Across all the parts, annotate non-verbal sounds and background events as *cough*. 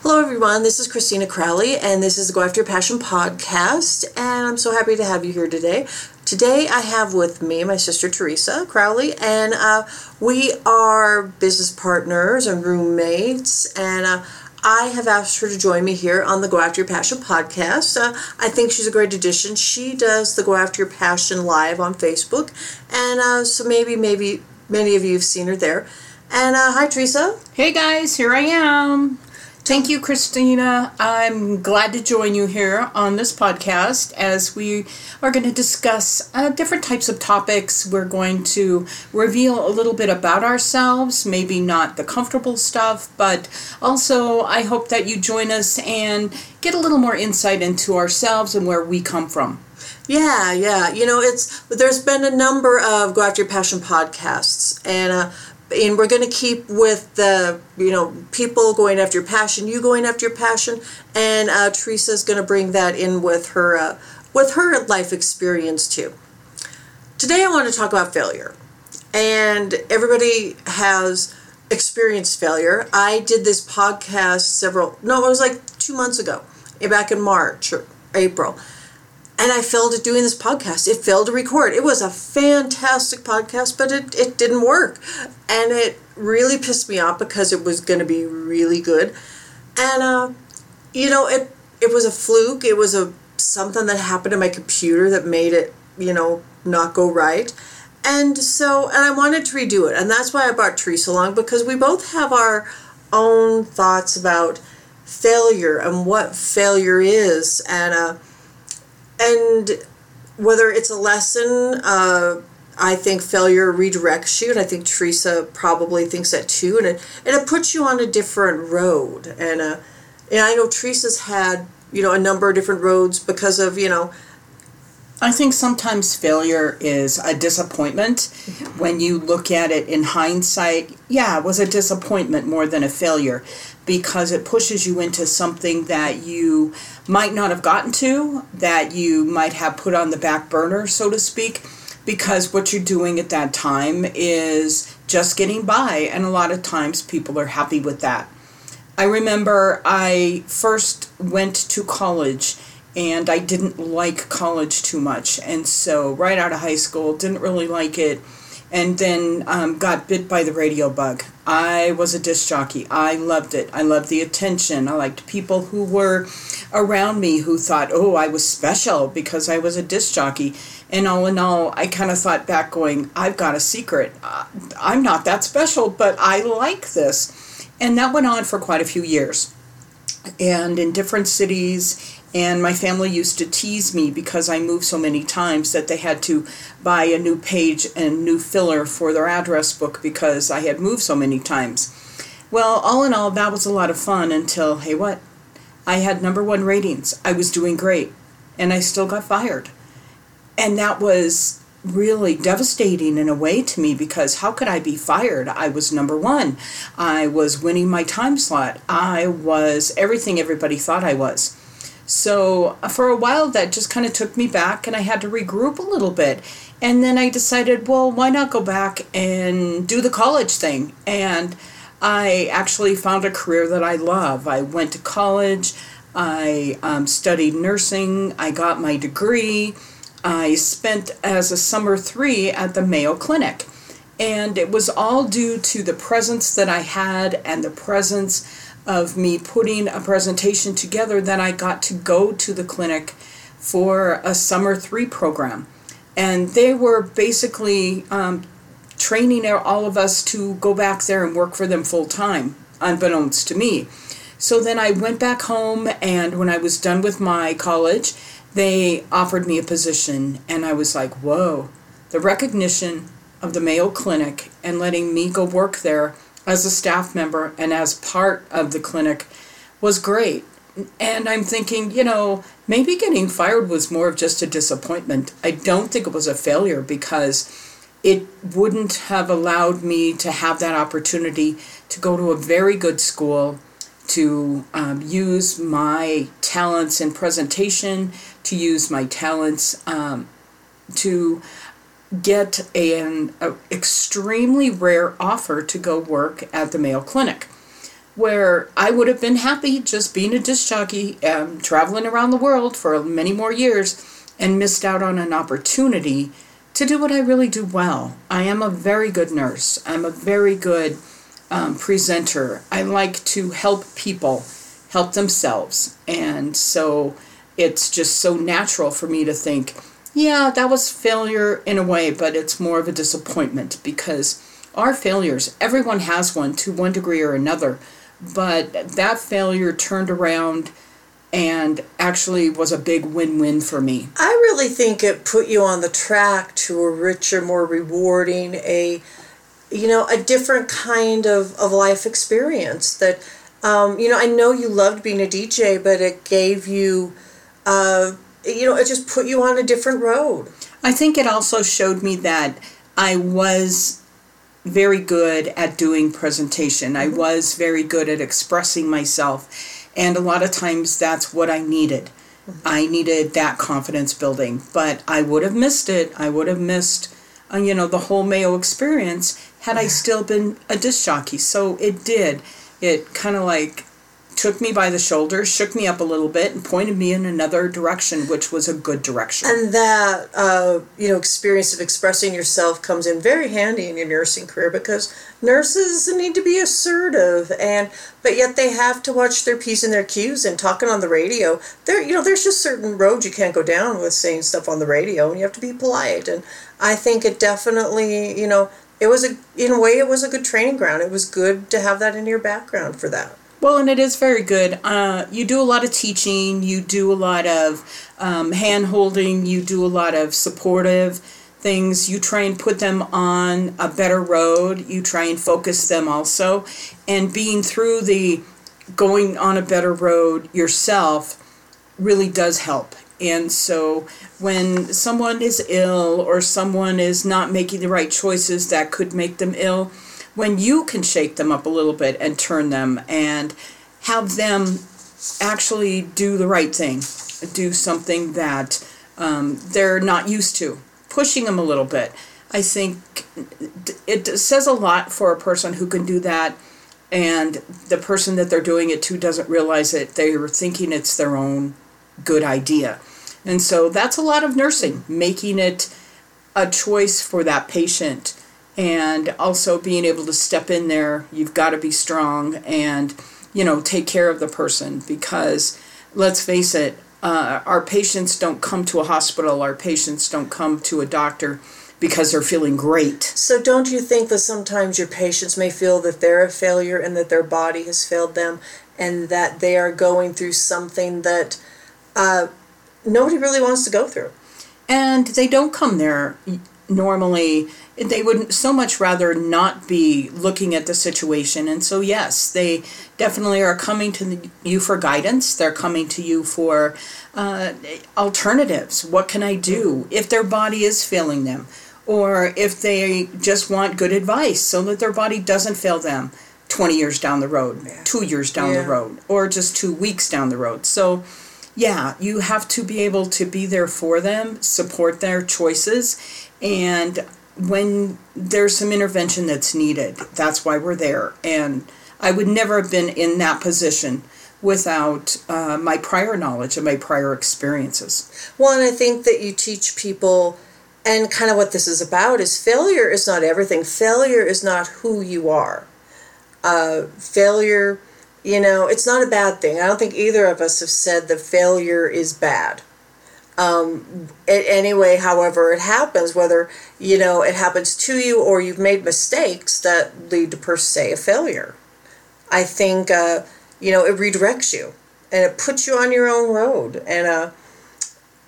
Hello, everyone. This is Christina Crowley, and this is the Go After Your Passion podcast. And I'm so happy to have you here today. Today, I have with me my sister Teresa Crowley, and uh, we are business partners and roommates. And uh, I have asked her to join me here on the Go After Your Passion podcast. Uh, I think she's a great addition. She does the Go After Your Passion live on Facebook, and uh, so maybe, maybe many of you have seen her there. And uh, hi, Teresa. Hey guys, here I am. Thank you, Christina. I'm glad to join you here on this podcast as we are going to discuss uh, different types of topics. We're going to reveal a little bit about ourselves, maybe not the comfortable stuff, but also I hope that you join us and get a little more insight into ourselves and where we come from. Yeah, yeah. You know, it's there's been a number of Go After Your Passion podcasts, and uh, and we're going to keep with the you know people going after your passion you going after your passion and uh, teresa's going to bring that in with her uh, with her life experience too. Today i want to talk about failure and everybody has experienced failure. I did this podcast several no it was like two months ago back in march or april and I failed at doing this podcast. It failed to record. It was a fantastic podcast, but it, it didn't work. And it really pissed me off because it was going to be really good. And, uh, you know, it, it was a fluke. It was a something that happened to my computer that made it, you know, not go right. And so, and I wanted to redo it. And that's why I brought Teresa along because we both have our own thoughts about failure and what failure is. And, uh, and whether it's a lesson, uh, I think failure redirects you, and I think Teresa probably thinks that too, and it and it puts you on a different road. And uh, and I know Teresa's had you know a number of different roads because of you know. I think sometimes failure is a disappointment. When you look at it in hindsight, yeah, it was a disappointment more than a failure because it pushes you into something that you might not have gotten to, that you might have put on the back burner, so to speak, because what you're doing at that time is just getting by, and a lot of times people are happy with that. I remember I first went to college and I didn't like college too much, and so right out of high school, didn't really like it and then um, got bit by the radio bug. I was a disc jockey. I loved it. I loved the attention. I liked people who were around me who thought, oh, I was special because I was a disc jockey. And all in all, I kind of thought back, going, I've got a secret. Uh, I'm not that special, but I like this. And that went on for quite a few years. And in different cities and my family used to tease me because I moved so many times that they had to buy a new page and new filler for their address book because I had moved so many times. Well, all in all, that was a lot of fun until, hey, what? I had number one ratings. I was doing great. And I still got fired. And that was really devastating in a way to me because how could I be fired? I was number one. I was winning my time slot. I was everything everybody thought I was. So uh, for a while, that just kind of took me back, and I had to regroup a little bit. And then I decided, well, why not go back and do the college thing? And I actually found a career that I love. I went to college, I um, studied nursing, I got my degree. I spent as a summer three at the Mayo Clinic. And it was all due to the presence that I had and the presence of me putting a presentation together then I got to go to the clinic for a summer three program. And they were basically um, training all of us to go back there and work for them full time, unbeknownst to me. So then I went back home, and when I was done with my college, they offered me a position, and I was like, whoa, the recognition of the Mayo Clinic and letting me go work there as a staff member and as part of the clinic was great. And I'm thinking, you know, maybe getting fired was more of just a disappointment. I don't think it was a failure because it wouldn't have allowed me to have that opportunity to go to a very good school, to um, use my talents in presentation, to use my talents um, to get an extremely rare offer to go work at the Mayo Clinic. where I would have been happy just being a disc jockey, um, traveling around the world for many more years, and missed out on an opportunity to do what I really do well. I am a very good nurse. I'm a very good um, presenter. I like to help people help themselves. And so it's just so natural for me to think, yeah, that was failure in a way, but it's more of a disappointment because our failures, everyone has one to one degree or another, but that failure turned around and actually was a big win-win for me. I really think it put you on the track to a richer, more rewarding, a you know, a different kind of, of life experience that um, you know, I know you loved being a DJ, but it gave you uh, you know, it just put you on a different road. I think it also showed me that I was very good at doing presentation. I mm-hmm. was very good at expressing myself and a lot of times that's what I needed. Mm-hmm. I needed that confidence building, but I would have missed it. I would have missed, uh, you know, the whole Mayo experience had I mm-hmm. still been a disc jockey. So it did. It kind of like took me by the shoulder, shook me up a little bit, and pointed me in another direction, which was a good direction. And that uh, you know experience of expressing yourself comes in very handy in your nursing career because nurses need to be assertive, and but yet they have to watch their p's and their q's. and talking on the radio. There, you know, there's just certain roads you can't go down with saying stuff on the radio, and you have to be polite. And I think it definitely, you know, it was a in a way it was a good training ground. It was good to have that in your background for that. Well, and it is very good. Uh, you do a lot of teaching, you do a lot of um, hand holding, you do a lot of supportive things. You try and put them on a better road, you try and focus them also. And being through the going on a better road yourself really does help. And so when someone is ill or someone is not making the right choices that could make them ill, when you can shake them up a little bit and turn them and have them actually do the right thing, do something that um, they're not used to, pushing them a little bit. I think it says a lot for a person who can do that, and the person that they're doing it to doesn't realize it. They're thinking it's their own good idea. And so that's a lot of nursing, making it a choice for that patient and also being able to step in there you've got to be strong and you know take care of the person because let's face it uh, our patients don't come to a hospital our patients don't come to a doctor because they're feeling great. So don't you think that sometimes your patients may feel that they're a failure and that their body has failed them and that they are going through something that uh, nobody really wants to go through? And they don't come there normally they would so much rather not be looking at the situation. And so yes they definitely are coming to you for guidance. They're coming to you for uh, alternatives. What can i do? If their body is failing them or if they just want good advice so that their body doesn't fail them 20 years down the road yeah. two years down yeah. the road or just two weeks down the road. So yeah, you have to be able to be there for them, support their choices, and when there's some intervention that's needed, that's why we're there. And I would never have been in that position without uh, my prior knowledge and my prior experiences. Well, and I think that you teach people, and kind of what this is about is failure is not everything. Failure is not who you are. Uh, failure, you know, it's not a bad thing. I don't think either of us have said that failure is bad um, anyway, however it happens, whether you know it happens to you or you've made mistakes that lead to per se a failure. I think uh, you know it redirects you and it puts you on your own road. And uh,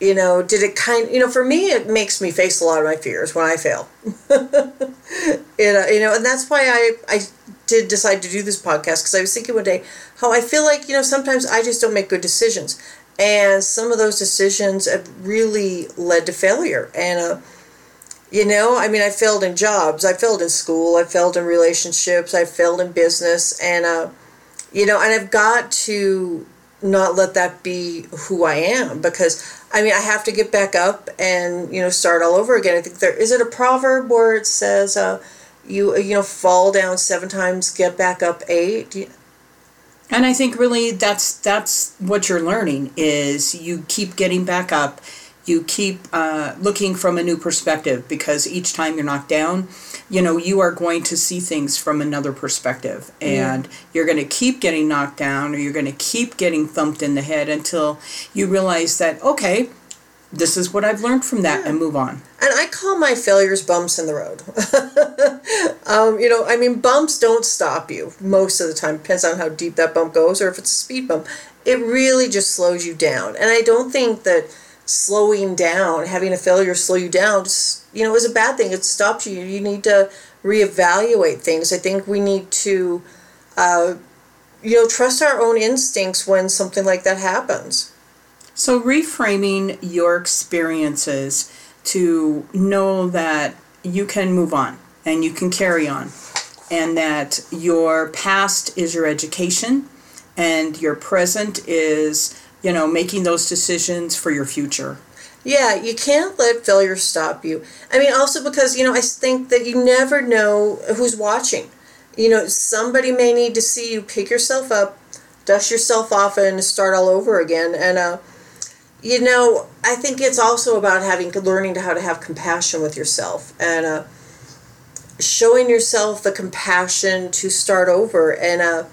you know, did it kind? You know, for me, it makes me face a lot of my fears when I fail. *laughs* you know, you know, and that's why I I did decide to do this podcast because I was thinking one day how I feel like you know sometimes I just don't make good decisions and some of those decisions have really led to failure. And uh, you know i mean i failed in jobs i failed in school i failed in relationships i failed in business. And uh, you know and i've got to not let that be who i am because i mean i have to get back up and you know start all over again. I think there is it a proverb where it says uh, you you know fall down seven times get back up eight And I think really that's that's what you're learning is you keep getting back up, you keep uh, looking from a new perspective because each time you're knocked down, you know you are going to see things from another perspective, and you're going to keep getting knocked down or you're going to keep getting thumped in the head until you realize that okay, this is what I've learned from that, and move on. And I call my failures bumps in the road. *laughs* um, you know, I mean, bumps don't stop you most of the time. Depends on how deep that bump goes or if it's a speed bump. It really just slows you down. And I don't think that slowing down, having a failure slow you down, just, you know, is a bad thing. It stops you. You need to reevaluate things. I think we need to, uh, you know, trust our own instincts when something like that happens. So, reframing your experiences to know that you can move on and you can carry on, and that your past is your education and your present is, you know, making those decisions for your future. Yeah, you can't let failure stop you. I mean, also because, you know, I think that you never know who's watching. You know, somebody may need to see you pick yourself up, dust yourself off, and start all over again. And, uh, you know, I think it's also about having learning to how to have compassion with yourself and uh, showing yourself the compassion to start over. And uh,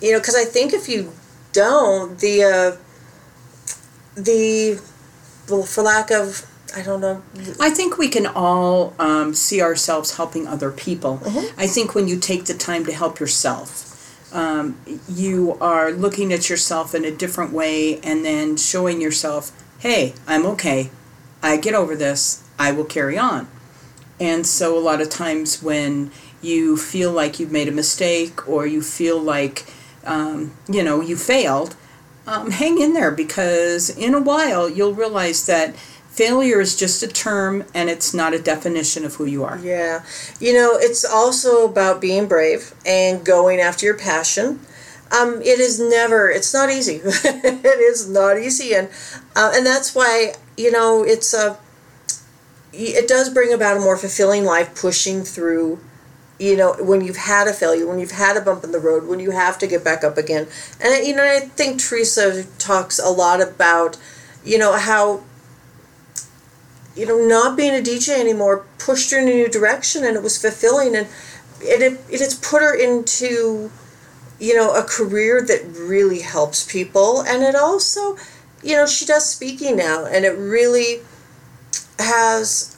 you know, because I think if you don't, the uh, the well, for lack of I don't know. I think we can all um, see ourselves helping other people. Mm-hmm. I think when you take the time to help yourself, um, you are looking at yourself in a different way and then showing yourself, hey, I'm okay. I get over this. I will carry on. And so, a lot of times when you feel like you've made a mistake or you feel like, um, you know, you failed, um, hang in there because in a while you'll realize that failure is just a term and it's not a definition of who you are. Yeah. You know, it's also about being brave and going after your passion. Um, it is never, it's not easy. *laughs* it is not easy. And, uh, and that's why, you know, it's a, it does bring about a more fulfilling life pushing through you know when you've had a failure when you've had a bump in the road when you have to get back up again and you know i think teresa talks a lot about you know how you know, not being a DJ anymore pushed her in a new direction and it was fulfilling and it, it, it has put her into, you know, a career that really helps people. And it also, you know, she does speaking now and it really has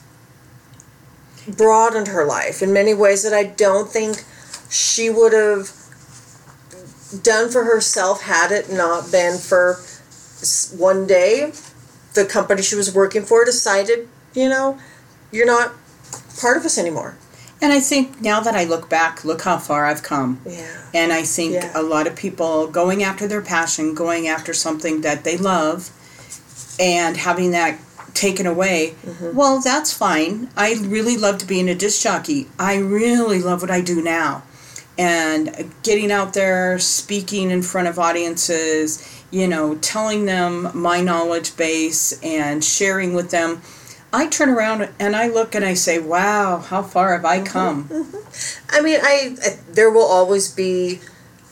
broadened her life in many ways that I don't think she would have done for herself had it not been for one day the company she was working for decided, you know, you're not part of us anymore. And I think now that I look back, look how far I've come. Yeah. And I think Yeah. a lot of people going after their passion, going after something that they love, and having that taken away, Mm-hmm. well, that's fine. I really loved being a disc jockey. I really love what I do now. And getting out there, speaking in front of audiences, you know, telling them my knowledge base and sharing with them. I turn around and I look and I say, wow, how far have Mm-hmm. I come? *laughs* I mean, I, I there will always be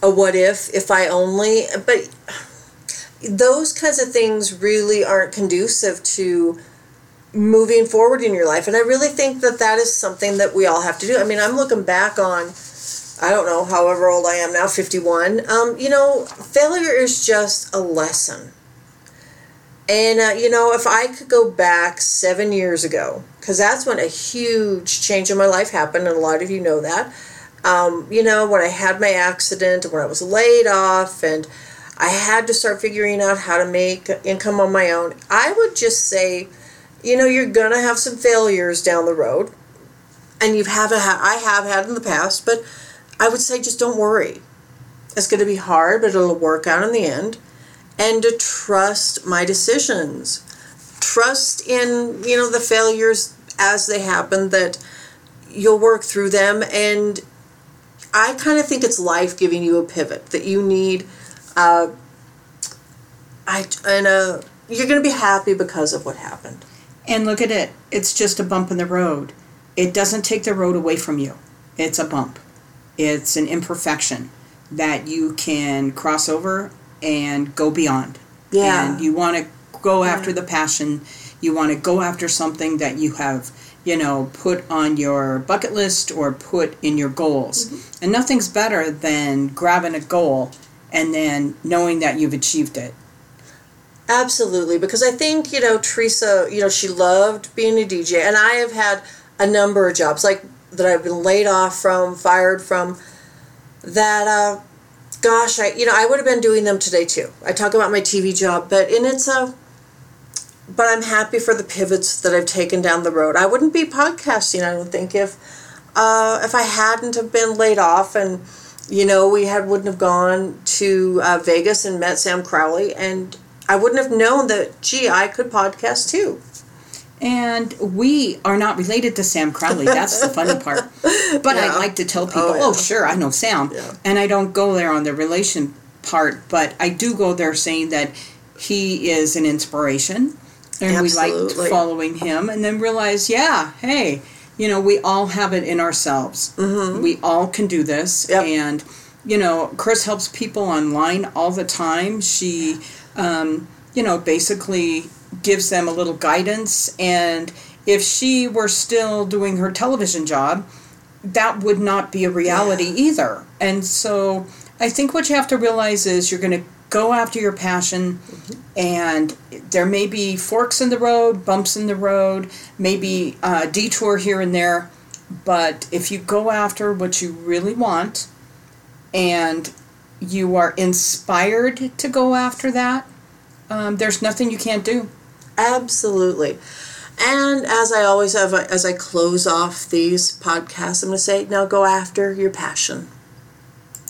a what if if I only, but those kinds of things really aren't conducive to moving forward in your life. And I really think that that is something that we all have to do. I mean, I'm looking back on I don't know, however old I am now, 51. Um, you know, failure is just a lesson. And, uh, you know, if I could go back seven years ago, because that's when a huge change in my life happened, and a lot of you know that. Um, you know, when I had my accident, when I was laid off, and I had to start figuring out how to make income on my own, I would just say, you know, you're going to have some failures down the road. And you've have a, I have had in the past, but I would say just don't worry. It's going to be hard, but it'll work out in the end. And to trust my decisions. Trust in, you know, the failures as they happen that you'll work through them and I kind of think it's life giving you a pivot that you need uh I and uh you're going to be happy because of what happened. And look at it. It's just a bump in the road. It doesn't take the road away from you. It's a bump. It's an imperfection. that you can cross over and go beyond. Yeah. And you want to go after the passion. You want to go after something that you have, you know, put on your bucket list or put in your goals. Mm-hmm. And nothing's better than grabbing a goal and then knowing that you've achieved it. Absolutely, because I think you know Teresa. You know she loved being a DJ, and I have had a number of jobs like that I've been laid off from, fired from. That, uh, gosh, I you know I would have been doing them today too. I talk about my TV job, but and it's a. But I'm happy for the pivots that I've taken down the road. I wouldn't be podcasting. I don't think if, uh, if I hadn't have been laid off and, you know, we had wouldn't have gone to uh, Vegas and met Sam Crowley and I wouldn't have known that, gee, I could podcast too. And we are not related to Sam Crowley. That's the funny part. But Yeah. I like to tell people, Oh, oh, sure, I know Sam. Yeah. And I don't go there on the relation part, but I do go there saying that he is an inspiration. And we Absolutely. liked following him and then realize, yeah, hey, you know, we all have it in ourselves. Mm-hmm. We all can do this. Yep. And, you know, Chris helps people online all the time. She, um, you know, basically gives them a little guidance. And if she were still doing her television job, that would not be a reality either. And so I think what you have to realize is you're going to go after your passion, and there may be forks in the road, bumps in the road, maybe a detour here and there. But if you go after what you really want and you are inspired to go after that, um, there's nothing you can't do. Absolutely. And as I always have, as I close off these podcasts, I'm going to say, now go after your passion.